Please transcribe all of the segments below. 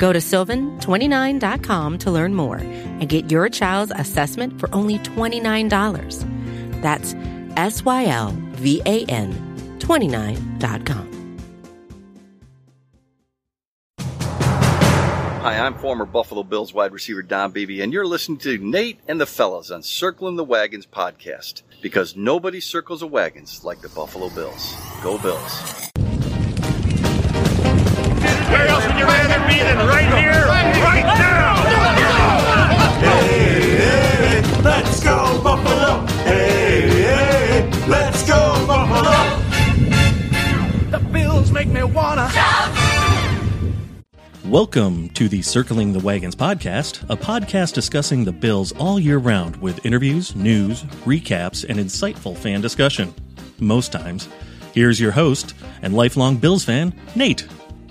Go to sylvan29.com to learn more and get your child's assessment for only $29. That's S Y L V A N 29.com. Hi, I'm former Buffalo Bills wide receiver Don Beebe, and you're listening to Nate and the Fellas on Circling the Wagons podcast because nobody circles the wagons like the Buffalo Bills. Go Bills. Where else would you rather be than right here, right now? Hey, hey, let's go Buffalo. Hey, hey, let's go Buffalo. The Bills make me wanna. Welcome to the Circling the Wagons podcast, a podcast discussing the Bills all year round with interviews, news, recaps, and insightful fan discussion. Most times. Here's your host and lifelong Bills fan, Nate.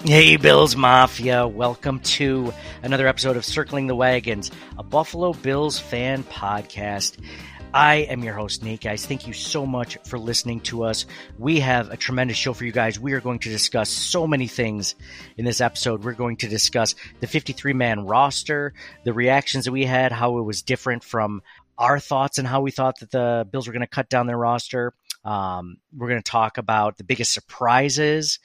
Hey, Bills Mafia. Welcome to another episode of Circling the Wagons, a Buffalo Bills fan podcast. I am your host, Nate, guys. Thank you so much for listening to us. We have a tremendous show for you guys. We are going to discuss so many things in this episode. We're going to discuss the 53 man roster, the reactions that we had, how it was different from our thoughts and how we thought that the Bills were going to cut down their roster. Um, we're going to talk about the biggest surprises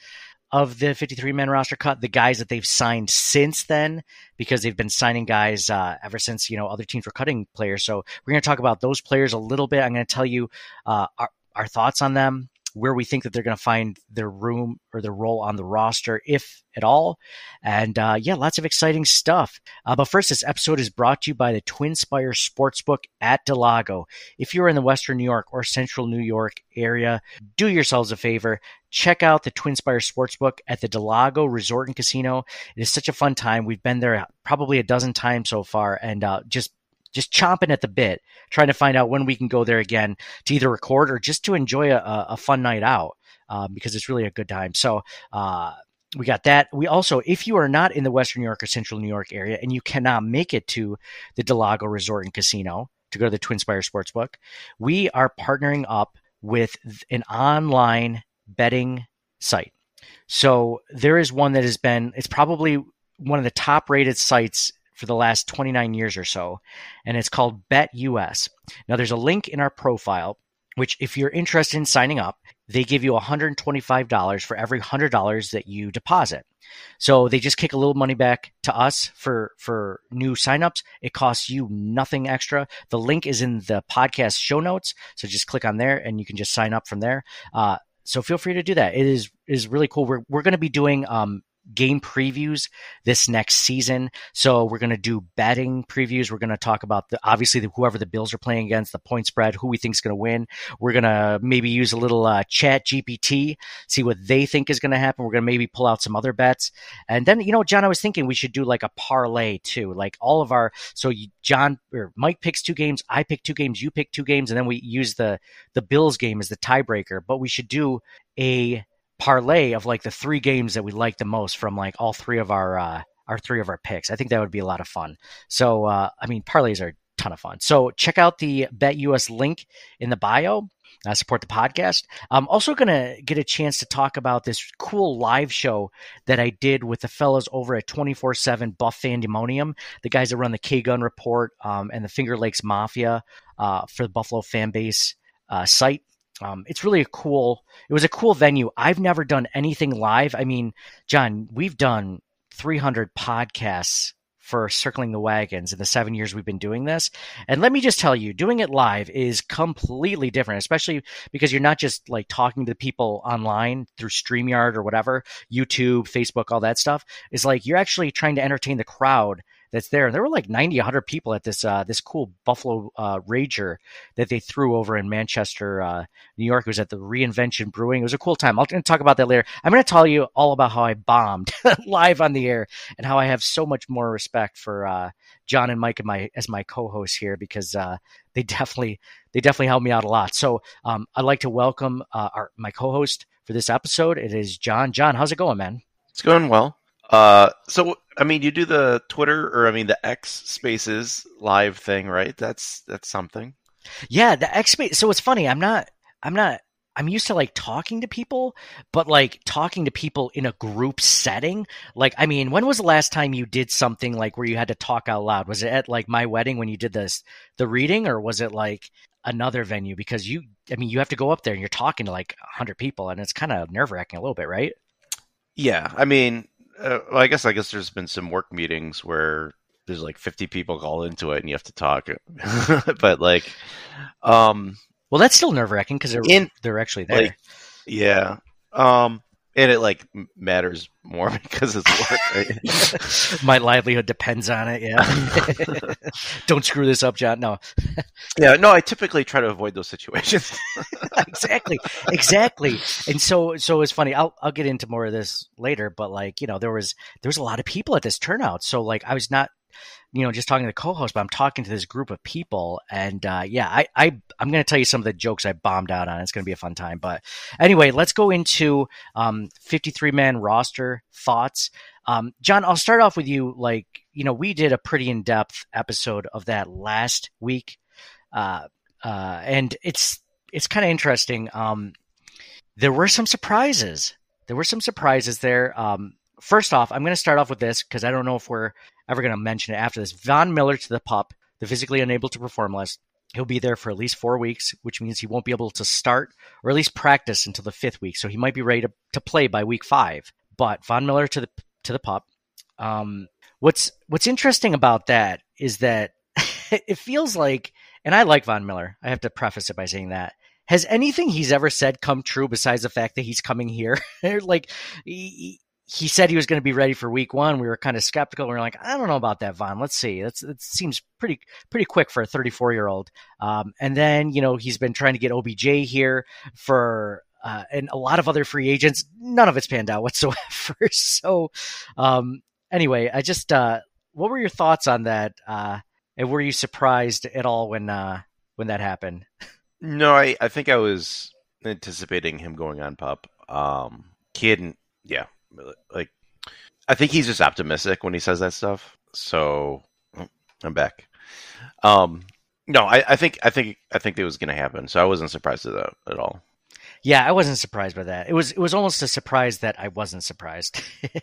of the 53 man roster cut, the guys that they've signed since then, because they've been signing guys uh, ever since, you know, other teams were cutting players. So we're going to talk about those players a little bit. I'm going to tell you uh, our, our thoughts on them, where we think that they're going to find their room or their role on the roster, if at all. And uh, yeah, lots of exciting stuff. Uh, but first, this episode is brought to you by the Twin Spire Sportsbook at del Lago. If you're in the Western New York or Central New York area, do yourselves a favor. Check out the Twin Spire Sportsbook at the del Lago Resort and Casino. It is such a fun time. We've been there probably a dozen times so far, and uh, just just chomping at the bit, trying to find out when we can go there again to either record or just to enjoy a, a fun night out um, because it's really a good time. So, uh, we got that. We also, if you are not in the Western New York or Central New York area and you cannot make it to the del Lago Resort and Casino to go to the Twin Spire Sportsbook, we are partnering up with an online betting site. So there is one that has been, it's probably one of the top rated sites for the last 29 years or so, and it's called BetUS. Now, there's a link in our profile, which, if you're interested in signing up, they give you $125 for every $100 that you deposit. So they just kick a little money back to us for for new signups. It costs you nothing extra. The link is in the podcast show notes, so just click on there and you can just sign up from there. Uh, so feel free to do that. It is is really cool. We're we're going to be doing um, game previews this next season. So we're going to do betting previews. We're going to talk about the obviously the, whoever the Bills are playing against, the point spread, who we think is going to win. We're going to maybe use a little uh, Chat GPT, see what they think is going to happen. We're going to maybe pull out some other bets, and then you know, John, I was thinking we should do like a parlay too, like all of our. So you, John or Mike picks two games, I pick two games, you pick two games, and then we use the the Bills game as the tiebreaker. But we should do a parlay of like the three games that we like the most from like all three of our uh, our three of our picks. I think that would be a lot of fun. So uh, I mean, parlays are a ton of fun. So check out the BetUS link in the bio. Uh, support the podcast. I'm also going to get a chance to talk about this cool live show that I did with the fellows over at 24 7 Buff Fandemonium, the guys that run the K Gun Report um, and the Finger Lakes Mafia uh, for the Buffalo fan base uh, site. Um, it's really a cool. It was a cool venue. I've never done anything live. I mean, John, we've done 300 podcasts for circling the wagons in the seven years we've been doing this. And let me just tell you, doing it live is completely different, especially because you're not just like talking to people online through StreamYard or whatever, YouTube, Facebook, all that stuff. Is like you're actually trying to entertain the crowd that's there. And there were like 90, 100 people at this uh, this cool Buffalo uh, Rager that they threw over in Manchester, uh, New York. It was at the Reinvention Brewing. It was a cool time. I'll talk about that later. I'm going to tell you all about how I bombed live on the air and how I have so much more respect for uh, John and Mike and my as my co-hosts here because uh, they definitely they definitely helped me out a lot. So um, I'd like to welcome uh, our my co-host for this episode. It is John. John, how's it going, man? It's going well. Uh, so I mean, you do the Twitter or I mean the X Spaces live thing, right? That's that's something. Yeah, the X Space. So it's funny. I'm not. I'm not. I'm used to like talking to people, but like talking to people in a group setting. Like, I mean, when was the last time you did something like where you had to talk out loud? Was it at like my wedding when you did this the reading, or was it like another venue? Because you, I mean, you have to go up there and you're talking to like hundred people, and it's kind of nerve wracking a little bit, right? Yeah, I mean, uh, well, I guess I guess there's been some work meetings where there's like 50 people call into it and you have to talk, but like, um, well, that's still nerve wracking because they're In- they're actually there. like, yeah, um, and it like matters more because it's work. Right? My livelihood depends on it. Yeah. Don't screw this up, John. No. yeah, no, I typically try to avoid those situations. exactly. Exactly. And so so it's funny. I'll I'll get into more of this later, but like, you know, there was there was a lot of people at this turnout. So like I was not you know, just talking to the co-host, but I'm talking to this group of people, and uh, yeah, I, I I'm going to tell you some of the jokes I bombed out on. It's going to be a fun time. But anyway, let's go into um, 53 man roster thoughts. Um, John, I'll start off with you. Like, you know, we did a pretty in depth episode of that last week, uh, uh, and it's it's kind of interesting. Um, there were some surprises. There were some surprises there. Um, first off, I'm going to start off with this because I don't know if we're ever going to mention it after this. Von Miller to the pup, the physically unable to perform list. He'll be there for at least four weeks, which means he won't be able to start or at least practice until the fifth week. So he might be ready to, to play by week five. But Von Miller to the to the pup. Um, what's what's interesting about that is that it feels like, and I like Von Miller. I have to preface it by saying that. Has anything he's ever said come true besides the fact that he's coming here? like he said he was going to be ready for week one. We were kind of skeptical. We were like, I don't know about that, Von. Let's see. That's it seems pretty pretty quick for a 34 year old. Um, and then you know he's been trying to get OBJ here for uh, and a lot of other free agents. None of it's panned out whatsoever. so um, anyway, I just uh, what were your thoughts on that? Uh, and were you surprised at all when uh, when that happened? no, I I think I was anticipating him going on pup. Um, hadn't. Yeah, like I think he's just optimistic when he says that stuff. So I'm back. Um, no, I, I think I think I think it was going to happen. So I wasn't surprised at that at all. Yeah, I wasn't surprised by that. It was it was almost a surprise that I wasn't surprised.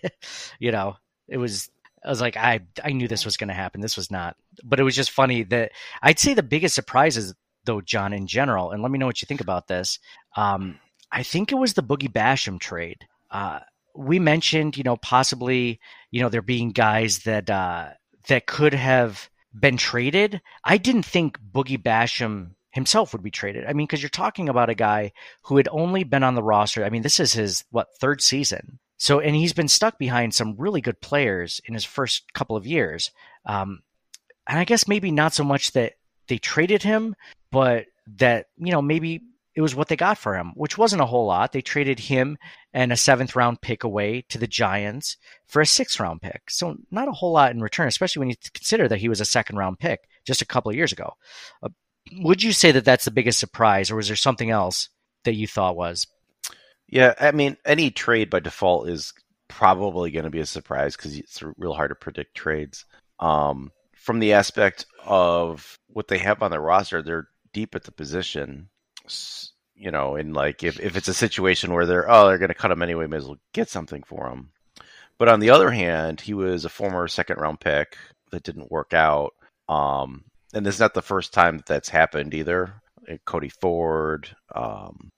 you know, it was I was like I I knew this was going to happen. This was not, but it was just funny that I'd say the biggest surprises though, John, in general. And let me know what you think about this. Um, I think it was the Boogie Basham trade. Uh, we mentioned, you know, possibly, you know, there being guys that uh, that could have been traded. I didn't think Boogie Basham himself would be traded. I mean, because you're talking about a guy who had only been on the roster. I mean, this is his what third season. So, and he's been stuck behind some really good players in his first couple of years. Um, and I guess maybe not so much that they traded him, but that you know maybe it was what they got for him, which wasn't a whole lot. They traded him and a seventh round pick away to the Giants for a sixth round pick. So not a whole lot in return, especially when you consider that he was a second round pick just a couple of years ago. Uh, would you say that that's the biggest surprise, or was there something else that you thought was? Yeah, I mean, any trade by default is probably going to be a surprise because it's real hard to predict trades. Um, from the aspect of what they have on their roster, they're deep at the position you know, in like if, if it's a situation where they're oh they're going to cut him anyway, may as well get something for him. But on the other hand, he was a former second round pick that didn't work out. Um, and this is not the first time that that's happened either. Uh, Cody Ford, um,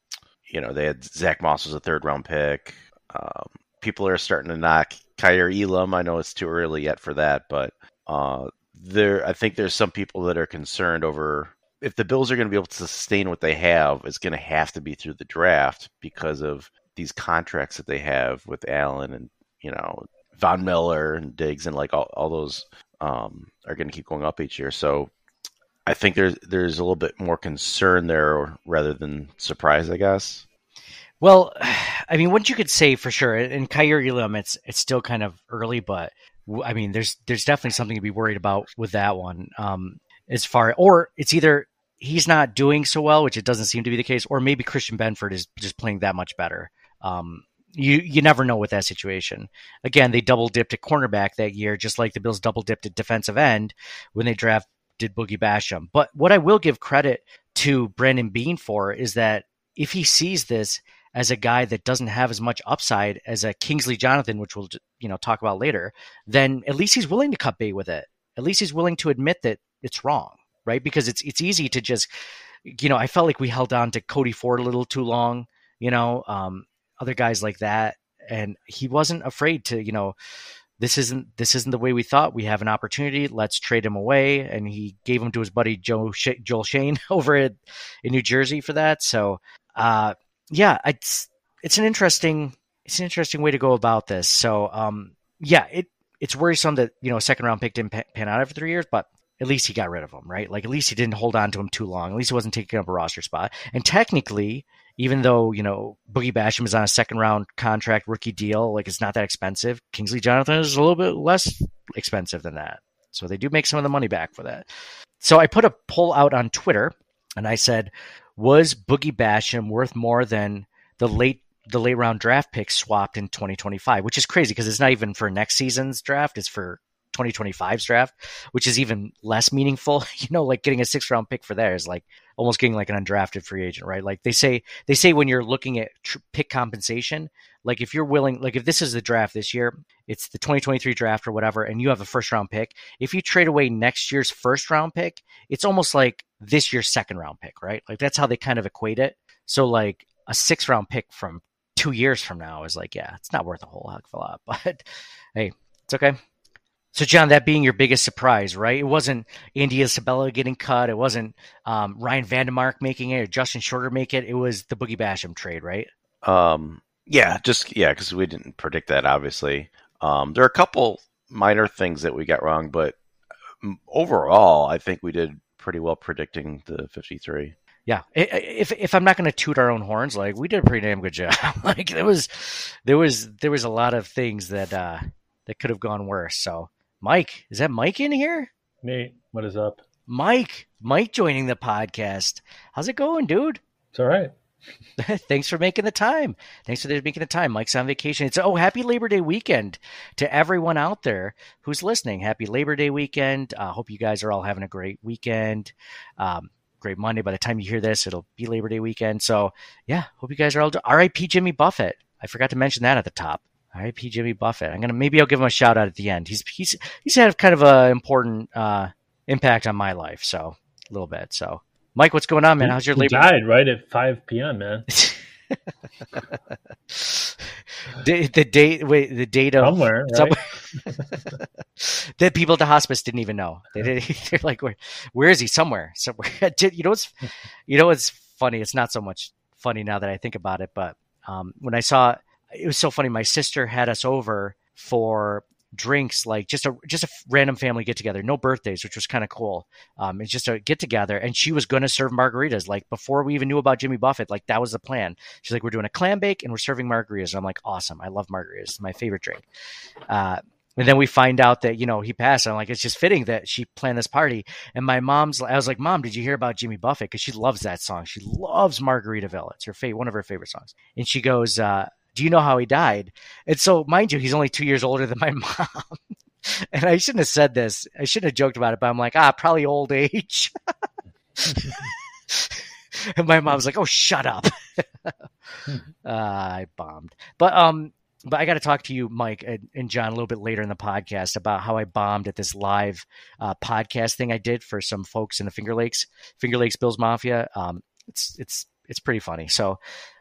you know, they had Zach Moss was a third round pick. Um, people are starting to knock Kaiir Elam. I know it's too early yet for that, but uh, there, I think there's some people that are concerned over if the Bills are going to be able to sustain what they have, it's going to have to be through the draft because of these contracts that they have with Allen and you know Von Miller and Diggs and like all, all those um, are going to keep going up each year. So I think there's there's a little bit more concern there rather than surprise, I guess. Well, I mean, what you could say for sure, in Kaiir Elam, it's it's still kind of early, but I mean, there's there's definitely something to be worried about with that one. Um, as far or it's either he's not doing so well, which it doesn't seem to be the case, or maybe Christian Benford is just playing that much better. Um, you you never know with that situation. Again, they double dipped at cornerback that year, just like the Bills double dipped at defensive end when they drafted Boogie Basham. But what I will give credit to Brandon Beane for is that if he sees this as a guy that doesn't have as much upside as a Kingsley Jonathan, which we'll you know talk about later, then at least he's willing to cut bait with it. At least he's willing to admit that it's wrong, right? Because it's it's easy to just, you know, I felt like we held on to Cody Ford a little too long, you know, um, other guys like that, and he wasn't afraid to, you know, this isn't this isn't the way we thought. We have an opportunity. Let's trade him away, and he gave him to his buddy Joe Sh- Joel Schoen over at, in New Jersey for that. So, uh, yeah, it's it's an interesting it's an interesting way to go about this. So, um, yeah, it it's worrisome that you know a second round pick didn't pan out after three years, but at least he got rid of him, right? Like at least he didn't hold on to him too long. At least he wasn't taking up a roster spot. And technically, even though you know Boogie Basham is on a second round contract rookie deal, like it's not that expensive. Kingsley Jonathan is a little bit less expensive than that, so they do make some of the money back for that. So I put a poll out on Twitter, and I said, was Boogie Basham worth more than the late the late round draft pick swapped in 2025, which is crazy because it's not even for next season's draft; it's for 2025's draft, which is even less meaningful. You know, like getting a six round pick for there is like almost getting like an undrafted free agent, right? Like they say, they say when you're looking at tr- pick compensation, like if you're willing, like if this is the draft this year, it's the 2023 draft or whatever, and you have a first round pick. If you trade away next year's first round pick, it's almost like this year's second round pick, right? Like that's how they kind of equate it. So like a six round pick from two years from now is like, yeah, it's not worth a whole heck of a lot, but hey, it's okay. So, John, that being your biggest surprise, right? It wasn't Andy Isabella getting cut. It wasn't um, Ryan Van Demark making it or Justin Shorter make it. It was the Boogie Basham trade, right? Um, yeah, just yeah, because we didn't predict that. Obviously, um, there are a couple minor things that we got wrong, but um, overall, I think we did pretty well predicting the 53. Yeah, if if I'm not going to toot our own horns, like we did a pretty damn good job. like there was, there was there was a lot of things that uh, that could have gone worse. So Mike, is that Mike in here? Nate, what is up? Mike, Mike joining the podcast. How's it going, dude? It's all right. Thanks for making the time. Thanks for making the time. Mike's on vacation. It's oh, happy Labor Day weekend to everyone out there who's listening. Happy Labor Day weekend. I uh, hope you guys are all having a great weekend. Um, great Monday. By the time you hear this, it'll be Labor Day weekend. So yeah, hope you guys are all. Do- R.I.P. Jimmy Buffett. I forgot to mention that at the top. R.I.P. Jimmy Buffett. I'm gonna maybe I'll give him a shout out at the end. He's he's he's had kind of an important uh, impact on my life, so a little bit. So, Mike, what's going on, man? How's your he labor? Died right at 5 p.m., man. the, the date, wait, the date of somewhere, right? that people at the hospice didn't even know. They did, they're like, where, where is he? Somewhere, somewhere. you know what's, you know what's funny? It's not so much funny now that I think about it, but um, when I saw it was so funny. My sister had us over for drinks, like just a just a random family get together, no birthdays, which was kind of cool. Um, it's just a get together, and she was going to serve margaritas like before we even knew about Jimmy Buffett. Like that was the plan. She's like, we're doing a clam bake and we're serving margaritas. And I'm like, awesome, I love margaritas, it's my favorite drink. Uh, and then we find out that you know he passed. I'm like, it's just fitting that she planned this party. And my mom's, I was like, Mom, did you hear about Jimmy Buffett? Because she loves that song. She loves Margaritaville. It's her favorite, one of her favorite songs. And she goes, uh, do you know how he died? And so, mind you, he's only two years older than my mom. and I shouldn't have said this. I shouldn't have joked about it, but I'm like, ah, probably old age. and my mom's like, oh, shut up. uh, I bombed. But, um, but I got to talk to you, Mike and, John, a little bit later in the podcast about how I bombed at this live uh, podcast thing I did for some folks in the Finger Lakes, Finger Lakes Bills Mafia. Um, it's it's it's pretty funny. So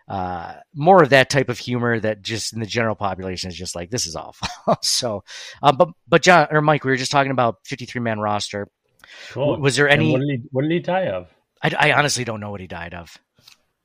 uh, more of that type of humor that just in the general population is just like this is awful. so, uh, but but John or Mike, we were just talking about fifty three man roster. Cool. Was there any? what did, he, what did he die of? I, I, honestly don't know what he died of.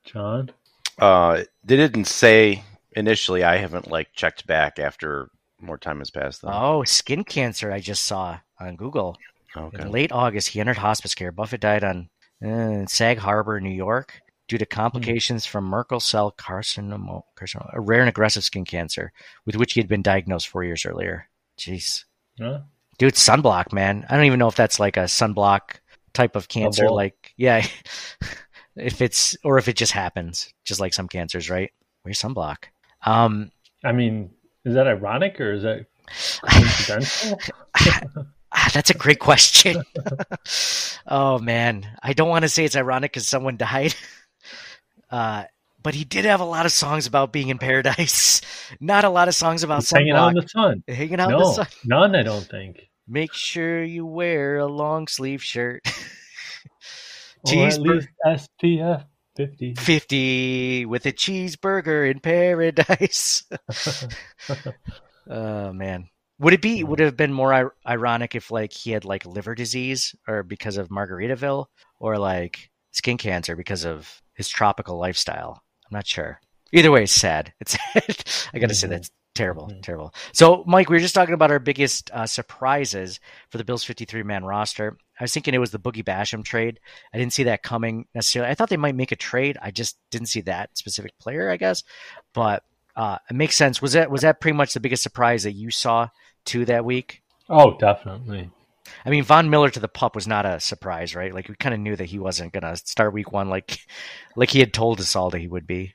John, uh, they didn't say initially. I haven't like checked back after more time has passed. Though. Oh, skin cancer! I just saw. on Google. Okay. In late August, he entered hospice care. Buffett died on uh, Sag Harbor, New York, due to complications from Merkel cell carcinoma, carcinoma, a rare and aggressive skin cancer, with which he had been diagnosed four years earlier. Jeez. Huh? Dude, sunblock, man. I don't even know if that's like a sunblock type of cancer. Bubble. Like, yeah, if it's, or if it just happens, just like some cancers, right? Where's sunblock? Um, I mean, is that ironic or is that coincidental? Ah, that's a great question. oh man, I don't want to say it's ironic because someone died, uh, but he did have a lot of songs about being in paradise. Not a lot of songs about hanging out in the sun. hanging out in the sun. none. I don't think. Make sure you wear a long sleeve shirt. Or at Cheeseburger least SPF 50. fifty with a cheeseburger in paradise. oh man. Would it be would it have been more ir- ironic if like he had like liver disease or because of Margaritaville or like skin cancer because of his tropical lifestyle? I'm not sure. Either way, it's sad. It's. I got to say that's terrible, Mhm. terrible. So, Mike, we were just talking about our biggest uh, surprises for the Bills' 53 man roster. I was thinking it was the Boogie Basham trade. I didn't see that coming necessarily. I thought they might make a trade. I just didn't see that specific player, I guess. But uh, it makes sense. Was that was that pretty much the biggest surprise that you saw too that week? Oh, definitely. I mean, Von Miller to the pup was not a surprise, right? Like we kind of knew that he wasn't gonna start week one, like like he had told us all that he would be.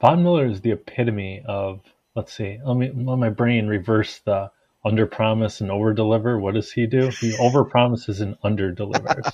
Von Miller is the epitome of, let's see, let me let my brain reverse the under promise and over deliver. What does he do? He over promises and under delivers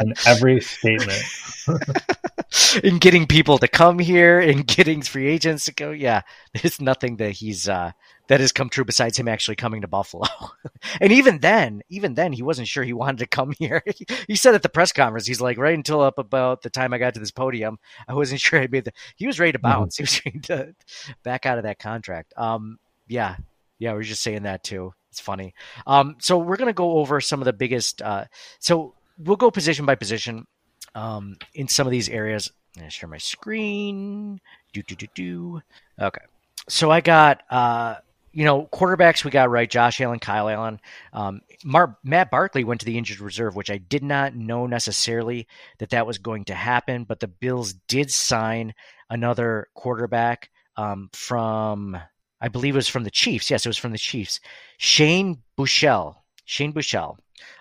in every statement. in getting people to come here and getting free agents to go. Yeah, there's nothing that he's uh, that has come true besides him actually coming to Buffalo. and even then, even then, he wasn't sure he wanted to come here. he said at the press conference, he's like, right until up about the time I got to this podium, I wasn't sure I made the. He was ready to bounce. He was ready to back out of that contract. Um, yeah, yeah, we are just saying that too. It's funny. Um, so we're gonna go over some of the biggest. Uh, so we'll go position by position um, in some of these areas. I'm gonna share my screen. Do do do do. Okay, so I got uh, you know quarterbacks we got right. Josh Allen, Kyle Allen. Um, Mar- Matt Barkley went to the injured reserve, which I did not know necessarily that that was going to happen. But the Bills did sign another quarterback um, from I believe it was from the Chiefs. Yes, it was from the Chiefs. Shane Buechele. Shane Buechele.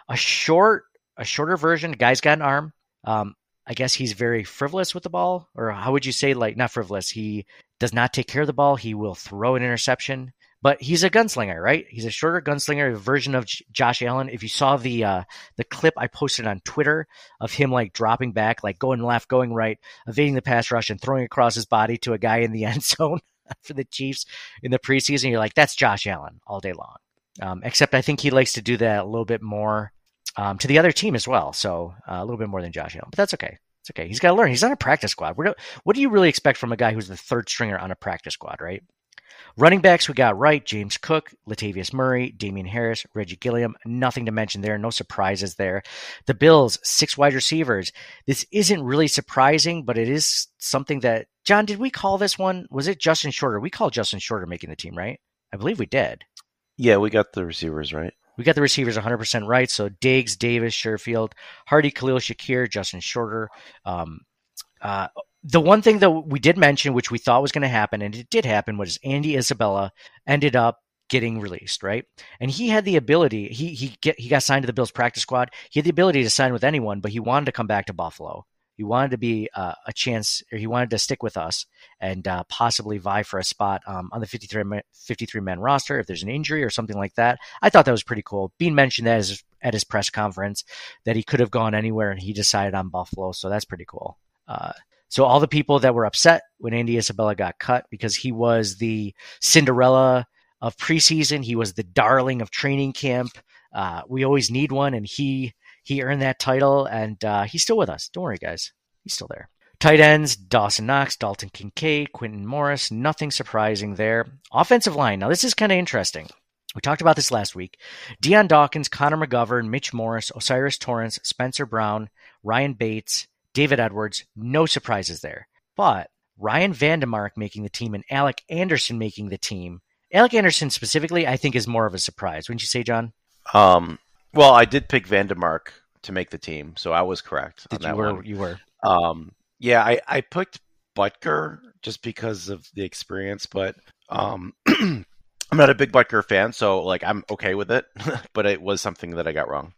A short, a shorter version. Guy's got an arm. Um, I guess he's very frivolous with the ball, or how would you say, like, not frivolous? He does not take care of the ball. He will throw an interception, but he's a gunslinger, right? He's a shorter gunslinger, a version of J- Josh Allen. If you saw the uh, the clip I posted on Twitter of him like dropping back, like going left, going right, evading the pass rush, and throwing across his body to a guy in the end zone for the Chiefs in the preseason, you're like, that's Josh Allen all day long. Um, except I think he likes to do that a little bit more um, to the other team as well. So uh, a little bit more than Josh Allen, but that's okay. It's okay. He's got to learn. He's on a practice squad. What do you really expect from a guy who's the third stringer on a practice squad, right? Running backs, we got right James Cook, Latavius Murray, Damien Harris, Reggie Gilliam. Nothing to mention there. No surprises there. The Bills, six wide receivers. This isn't really surprising, but it is something that, John, did we call this one? Was it Justin Shorter? We called Justin Shorter making the team, right? I believe we did. Yeah, we got the receivers right. We got the receivers 100% right. So Diggs, Davis, Sherfield, Hardy, Khalil Shakir, Justin Shorter. Um, uh, the one thing that we did mention, which we thought was going to happen, and it did happen, was Andy Isabella ended up getting released, right? And he had the ability. He he get he got signed to the Bills practice squad. He had the ability to sign with anyone, but he wanted to come back to Buffalo. He wanted to be uh, a chance, or he wanted to stick with us and uh, possibly vie for a spot um, on the 53 man, 53 man roster if there's an injury or something like that. I thought that was pretty cool. Beane mentioned that as, at his press conference that he could have gone anywhere and he decided on Buffalo, so that's pretty cool. Uh, so all the people that were upset when Andy Isabella got cut because he was the Cinderella of preseason, he was the darling of training camp. Uh, we always need one, and he he earned that title, and uh, he's still with us. Don't worry, guys, he's still there. Tight ends: Dawson Knox, Dalton Kincaid, Quintin Morris. Nothing surprising there. Offensive line. Now this is kind of interesting. We talked about this last week. Dion Dawkins, Connor McGovern, Mitch Morse, O'Cyrus Torrence, Spencer Brown, Ryan Bates, David Edwards. No surprises there. But Ryan Van Demark making the team and Alec Anderson making the team. Alec Anderson specifically, I think, is more of a surprise. Wouldn't you say, John? Um, well, I did pick Van Demark to make the team, so I was correct Did on you that were one. you were Um, yeah, I, I picked Boettger just because of the experience, but um, I'm not a big Boettger fan, so like I'm okay with it. but it was something that I got wrong.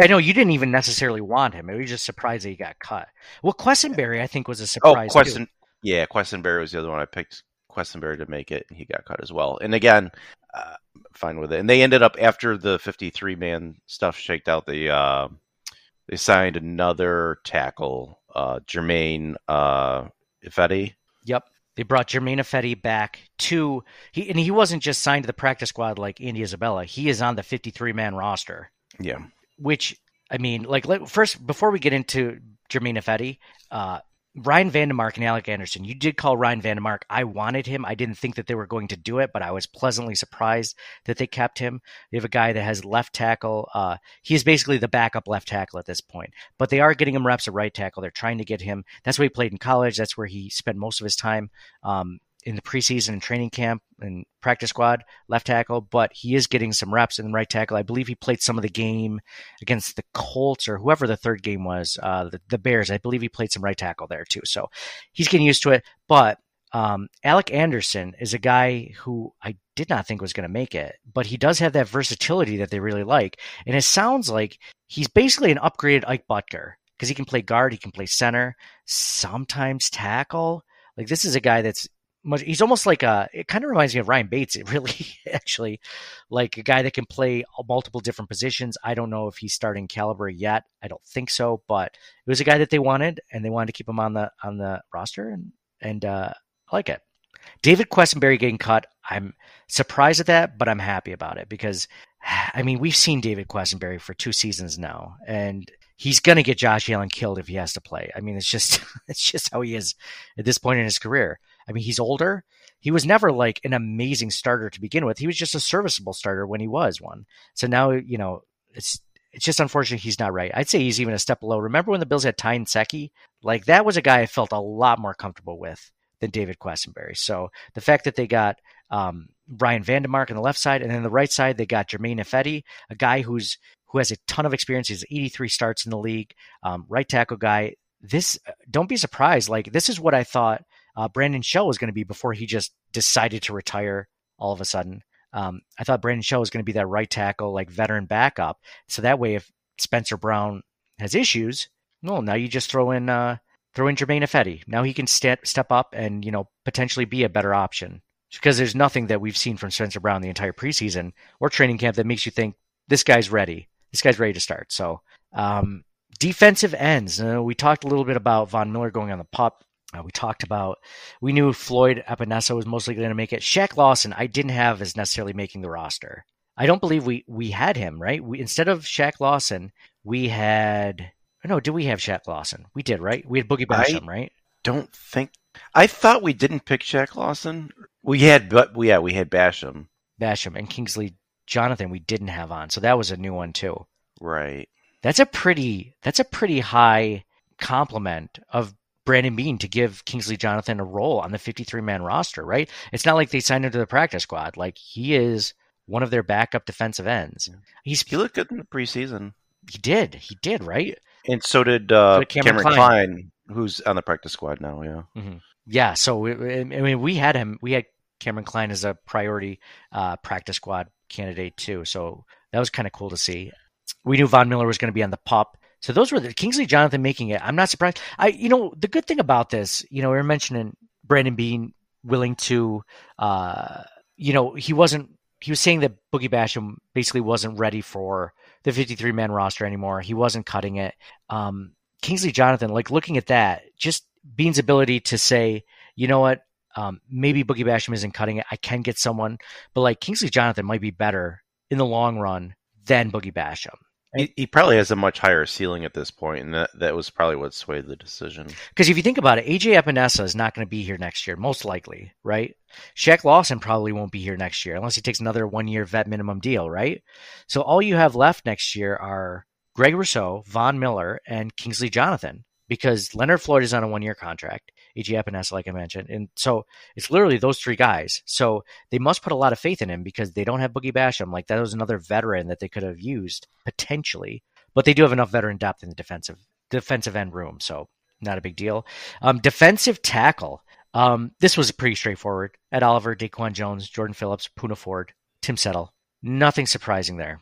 I know you didn't even necessarily want him. It was just surprised that he got cut. Well, Quessenberry, I think, was a surprise. oh, too. Questen, yeah, Quessenberry was the other one I picked. Quessenberry to make it, and he got cut as well. And again, uh, fine with it. And they ended up after the 53 man stuff shaked out. They uh, they signed another tackle, uh, Germain uh, Ifedi. Yep. They brought Germain Ifedi back to he and he wasn't just signed to the practice squad like Andy Isabella. He is on the 53 man roster, Yeah, which I mean, like let, first before we get into Germain Ifedi, uh, Ryan Van Demark and Alec Anderson. You did call Ryan Van Demark. I wanted him. I didn't think that they were going to do it, but I was pleasantly surprised that they kept him. They have a guy that has left tackle. Uh, he is basically the backup left tackle at this point, but they are getting him reps at right tackle. They're trying to get him. That's where he played in college. That's where he spent most of his time um, in the preseason and training camp and practice squad, left tackle. But he is getting some reps in the right tackle. I believe he played some of the game against the Colts or whoever the third game was, uh, the, the Bears. I believe he played some right tackle there too. So he's getting used to it. But um, Alec Anderson is a guy who I did not think was going to make it, but he does have that versatility that they really like. And it sounds like he's basically an upgraded Ike Boettger because he can play guard, he can play center, sometimes tackle. Like this is a guy that's much. He's almost like a. It kind of reminds me of Ryan Bates. It really, actually, like a guy that can play multiple different positions. I don't know if he's starting caliber yet. I don't think so, but it was a guy that they wanted, and they wanted to keep him on the on the roster, and and uh, I like it. David Quessenberry getting cut. I'm surprised at that, but I'm happy about it because, I mean, we've seen David Quessenberry for two seasons now, and he's going to get Josh Allen killed if he has to play. I mean, it's just it's just how he is at this point in his career. I mean, he's older. He was never like an amazing starter to begin with. He was just a serviceable starter when he was one. So now, you know, it's it's just unfortunate he's not right. I'd say he's even a step below. Remember when the Bills had Ty Nsekhe? Like that was a guy I felt a lot more comfortable with than David Quessenberry. So the fact that they got um, Brian Van Demark on the left side, and then the right side they got Germain Ifedi, a guy who's who has a ton of experience. He's 83 starts in the league, um, right tackle guy. This don't be surprised. Like this is what I thought uh, Brandon Shell was going to be before he just decided to retire all of a sudden. Um, I thought Brandon Shell was going to be that right tackle, like veteran backup. So that way, if Spencer Brown has issues, no, now you just throw in uh, throw in Germain Ifedi. Now he can step step up and you know potentially be a better option because there's nothing that we've seen from Spencer Brown the entire preseason or training camp that makes you think this guy's ready. This guy's ready to start. So um, defensive ends. Uh, we talked a little bit about Von Miller going on the pup. Uh, we talked about we knew Floyd Epenesa was mostly going to make it. Shaq Lawson, I didn't have as necessarily making the roster. I don't believe we we had him right. We instead of Shaq Lawson, we had no. Did we have Shaq Lawson? We did right. We had Boogie Basham, right? don't think I thought we didn't pick Shaq Lawson. We had, but yeah, we had Basham. Basham and Kingsley Jonathan. We didn't have on, so that was a new one too. Right. That's a pretty that's a pretty high compliment of Brandon Beane to give Kingsley Jonathan a role on the 53 man roster, right? It's not like they signed him to the practice squad. Like he is one of their backup defensive ends. He's He looked good in the preseason, he did he did right. and so did uh, So did Cameron Cameron, Cline. Cline. who's on the practice squad now. Yeah. Yeah, so we- I mean we had him. We had Cameron Cline as a priority uh, practice squad candidate too. So that was kind of cool to see. We knew Von Miller was going to be on the pup. So those were the Kingsley Jonathan making it. I'm not surprised. I, you know, the good thing about this, you know, we were mentioning Brandon being willing to, uh, you know, he wasn't. He was saying that Boogie Basham basically wasn't ready for the 53 man roster anymore. He wasn't cutting it. Um, Kingsley Jonathan, like looking at that, just Beane's ability to say, you know what, um, maybe Boogie Basham isn't cutting it. I can get someone, but like Kingsley Jonathan might be better in the long run than Boogie Basham. He, he probably has a much higher ceiling at this point, and that, that was probably what swayed the decision. Because if you think about it, AJ Epenesa is not going to be here next year, most likely, right? Shaq Lawson probably won't be here next year unless he takes another one year vet minimum deal, right? So all you have left next year are Greg Rousseau, Von Miller, and Kingsley Jonathan because Leonard Floyd is on a one year contract, AJ Epenesa, like I mentioned. And so it's literally those three guys. So they must put a lot of faith in him because they don't have Boogie Basham. Like that was another veteran that they could have used potentially. But they do have enough veteran depth in the defensive defensive end room. So not a big deal. Um, defensive tackle. Um, this was pretty straightforward. Ed Oliver, DaQuan Jones, Jordan Phillips, Poona Ford, Tim Settle. Nothing surprising there.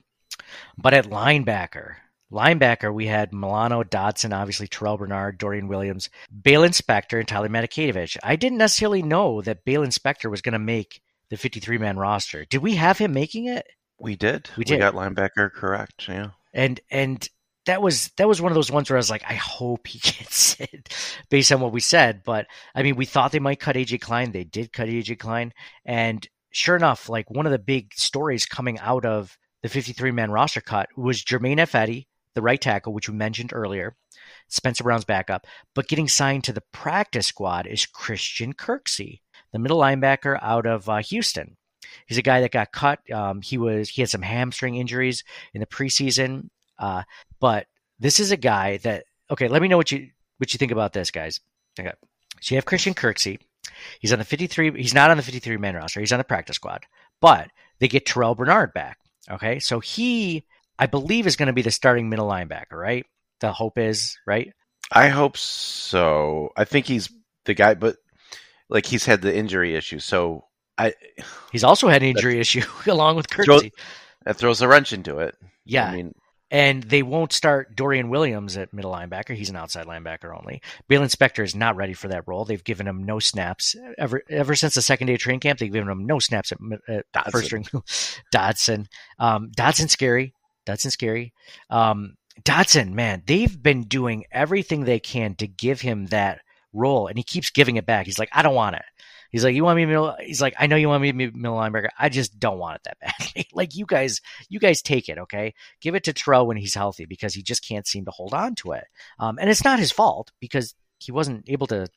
But at linebacker, linebacker, we had Milano, Dodson, obviously Terrel Bernard, Dorian Williams, Baylon Spector, and Tyler Matakevich. I didn't necessarily know that Baylon Spector was going to make the 53 man roster. Did we have him making it? We did. We did. We got linebacker correct. Yeah. And and that was that was one of those ones where I was like, I hope he gets it based on what we said. But I mean, we thought they might cut AJ Klein. They did cut AJ Klein, and sure enough, like one of the big stories coming out of the 53 man roster cut was Germain Ifedi, the right tackle, which we mentioned earlier, Spencer Brown's backup. But getting signed to the practice squad is Christian Kirksey, the middle linebacker out of uh, Houston. He's a guy that got cut. Um, he was he had some hamstring injuries in the preseason. Uh, but this is a guy that okay. Let me know what you what you think about this, guys. Okay, so you have Christian Kirksey. He's on the fifty three. He's not on the fifty three man roster. He's on the practice squad. But they get Terrel Bernard back. Okay, so he I believe is going to be the starting middle linebacker, right? The hope is right. I hope so. I think he's the guy, but like he's had the injury issue, so I He's also had an injury issue along with Kirksey. that throws a wrench into it. Yeah, I mean, and they won't start Dorian Williams at middle linebacker. He's an outside linebacker only. Baylon Spector is not ready for that role. They've given him no snaps ever ever since the second day of training camp. They've given him no snaps at, at Dodson. first string. Dodson, um, Dodson's scary. Dodson's scary. Um, Dodson, man, they've been doing everything they can to give him that role, and he keeps giving it back. He's like, I don't want it. He's like, you want me middle? He's like, I know you want me to be middle linebacker. I just don't want it that badly. like you guys, you guys take it, okay? Give it to Terrel when he's healthy because he just can't seem to hold on to it. Um, and it's not his fault because he wasn't able to.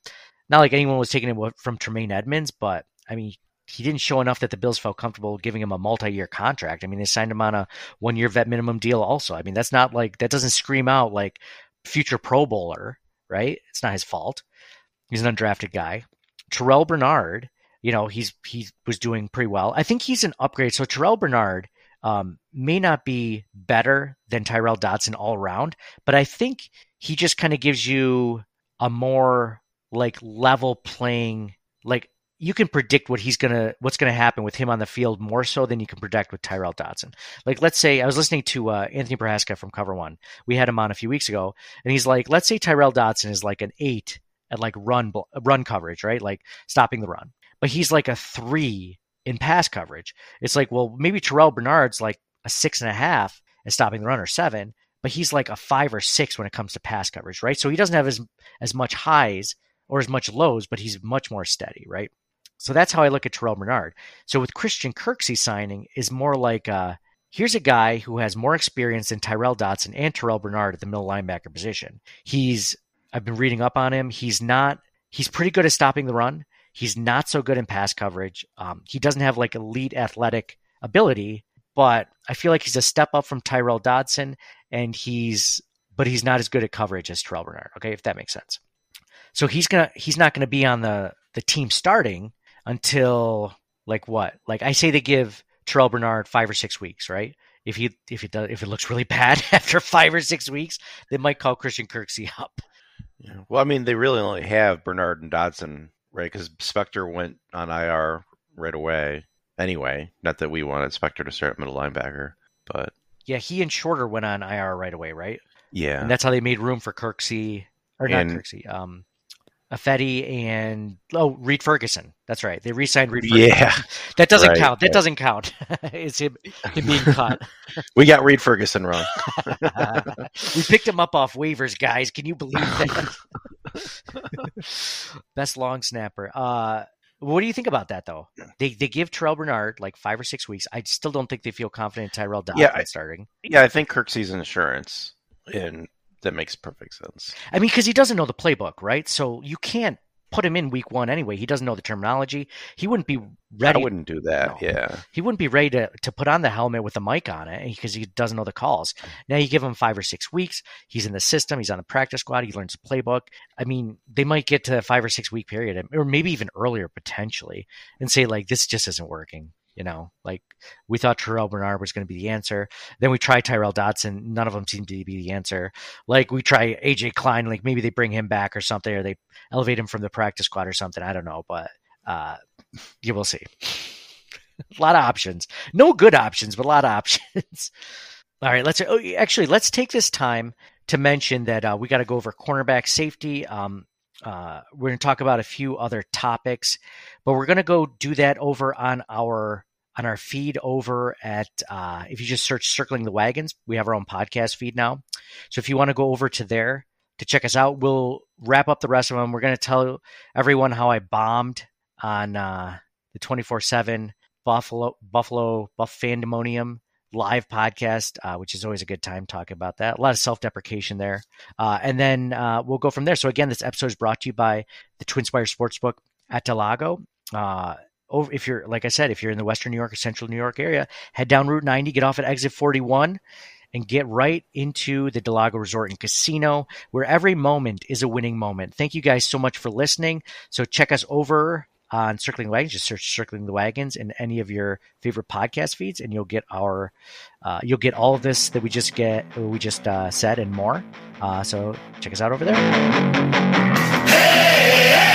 Not like anyone was taking it from Tremaine Edmunds, but I mean, he didn't show enough that the Bills felt comfortable giving him a multi-year contract. I mean, they signed him on a one-year vet minimum deal. Also, I mean, that's not like that doesn't scream out like future Pro Bowler, right? It's not his fault. He's an undrafted guy. Terrel Bernard, you know, he's he was doing pretty well. I think he's an upgrade. So Terrel Bernard um, may not be better than Tyrel Dodson all around, but I think he just kind of gives you a more like level playing. Like you can predict what he's gonna what's gonna happen with him on the field more so than you can predict with Tyrel Dodson. Like let's say I was listening to uh, Anthony Prohaska from Cover One. We had him on a few weeks ago, and he's like, let's say Tyrel Dodson is like an eight at like run run coverage, right? Like stopping the run. But he's like a three in pass coverage. It's like, well, maybe Terrel Bernard's like a six and a half at stopping the run or seven, but he's like a five or six when it comes to pass coverage, right? So he doesn't have as as much highs or as much lows, but he's much more steady, right? So that's how I look at Terrel Bernard. So with Christian Kirksey signing is more like uh here's a guy who has more experience than Tyrel Dodson and Terrel Bernard at the middle linebacker position. He's I've been reading up on him. He's not he's pretty good at stopping the run. He's not so good in pass coverage. Um, he doesn't have like elite athletic ability, but I feel like he's a step up from Tyrel Dodson, and he's but he's not as good at coverage as Terrel Bernard. Okay, if that makes sense. So he's gonna he's not gonna be on the the team starting until like what? Like I say they give Terrel Bernard five or six weeks, right? If he if it does if it looks really bad after five or six weeks, they might call Christian Kirksey up. Yeah. Well, I mean, they really only have Bernard and Dodson, right? Because Spector went on IR right away. Anyway, not that we wanted Spector to start middle linebacker, but Yeah, he and Shorter went on IR right away, right? yeah, And that's how they made room for Kirksey or not Kirksey, um, Ifedi and oh Reid Ferguson. That's right. They re-signed Reid. Ferguson. yeah. that doesn't Right, count. That right. doesn't count. it's him, him being cut. We got Reid Ferguson wrong. we picked him up off waivers, guys. Can you believe that? Best long snapper. Uh, what do you think about that, though? They they give Terrel Bernard like five or six weeks. I still don't think they feel confident in Tyrel Dodson Yeah, I- starting. yeah, I think Kirksey's insurance, and that makes perfect sense. I mean, because he doesn't know the playbook, right? So you can't put him in week one anyway. He doesn't know the terminology. He wouldn't be ready. I wouldn't do that. No. Yeah. He wouldn't be ready to, to put on the helmet with a mic on it because he doesn't know the calls. Now you give him five or six weeks. He's in the system. He's on the practice squad. He learns the playbook. I mean, they might get to a five or six week period, or maybe even earlier potentially, and say like this just isn't working. You know, like we thought Terrel Bernard was going to be the answer. Then we tried Tyrel Dodson. None of them seemed to be the answer. Like we try AJ Klein. Like maybe they bring him back or something, or they elevate him from the practice squad or something. I don't know, but uh, you will see. a lot of options. No good options, but a lot of options. All right, let's oh, actually let's take this time to mention that uh, we got to go over cornerback safety. Um, uh, we're going to talk about a few other topics, but we're going to go do that over on our on our feed over at uh, if you just search circling the wagons we have our own podcast feed now. So if you want to go over to there to check us out we'll wrap up the rest of them we're going to tell everyone how i bombed on uh, the 24-7 buffalo buffalo buff fandemonium live podcast uh, which is always a good time talking about that a lot of self-deprecation there uh, and then uh, we'll go from there so again this episode is brought to you by the twinspire sportsbook at del Lago uh, over if you're like I said, if you're in the Western New York or Central New York area, head down Route 90, get off at exit 41, and get right into the del Lago Resort and Casino, where every moment is a winning moment. Thank you guys so much for listening. So check us over on Circling Wagons. Just search Circling the Wagons in any of your favorite podcast feeds, and you'll get our uh, you'll get all of this that we just get we just uh, said and more. Uh, so check us out over there. Let's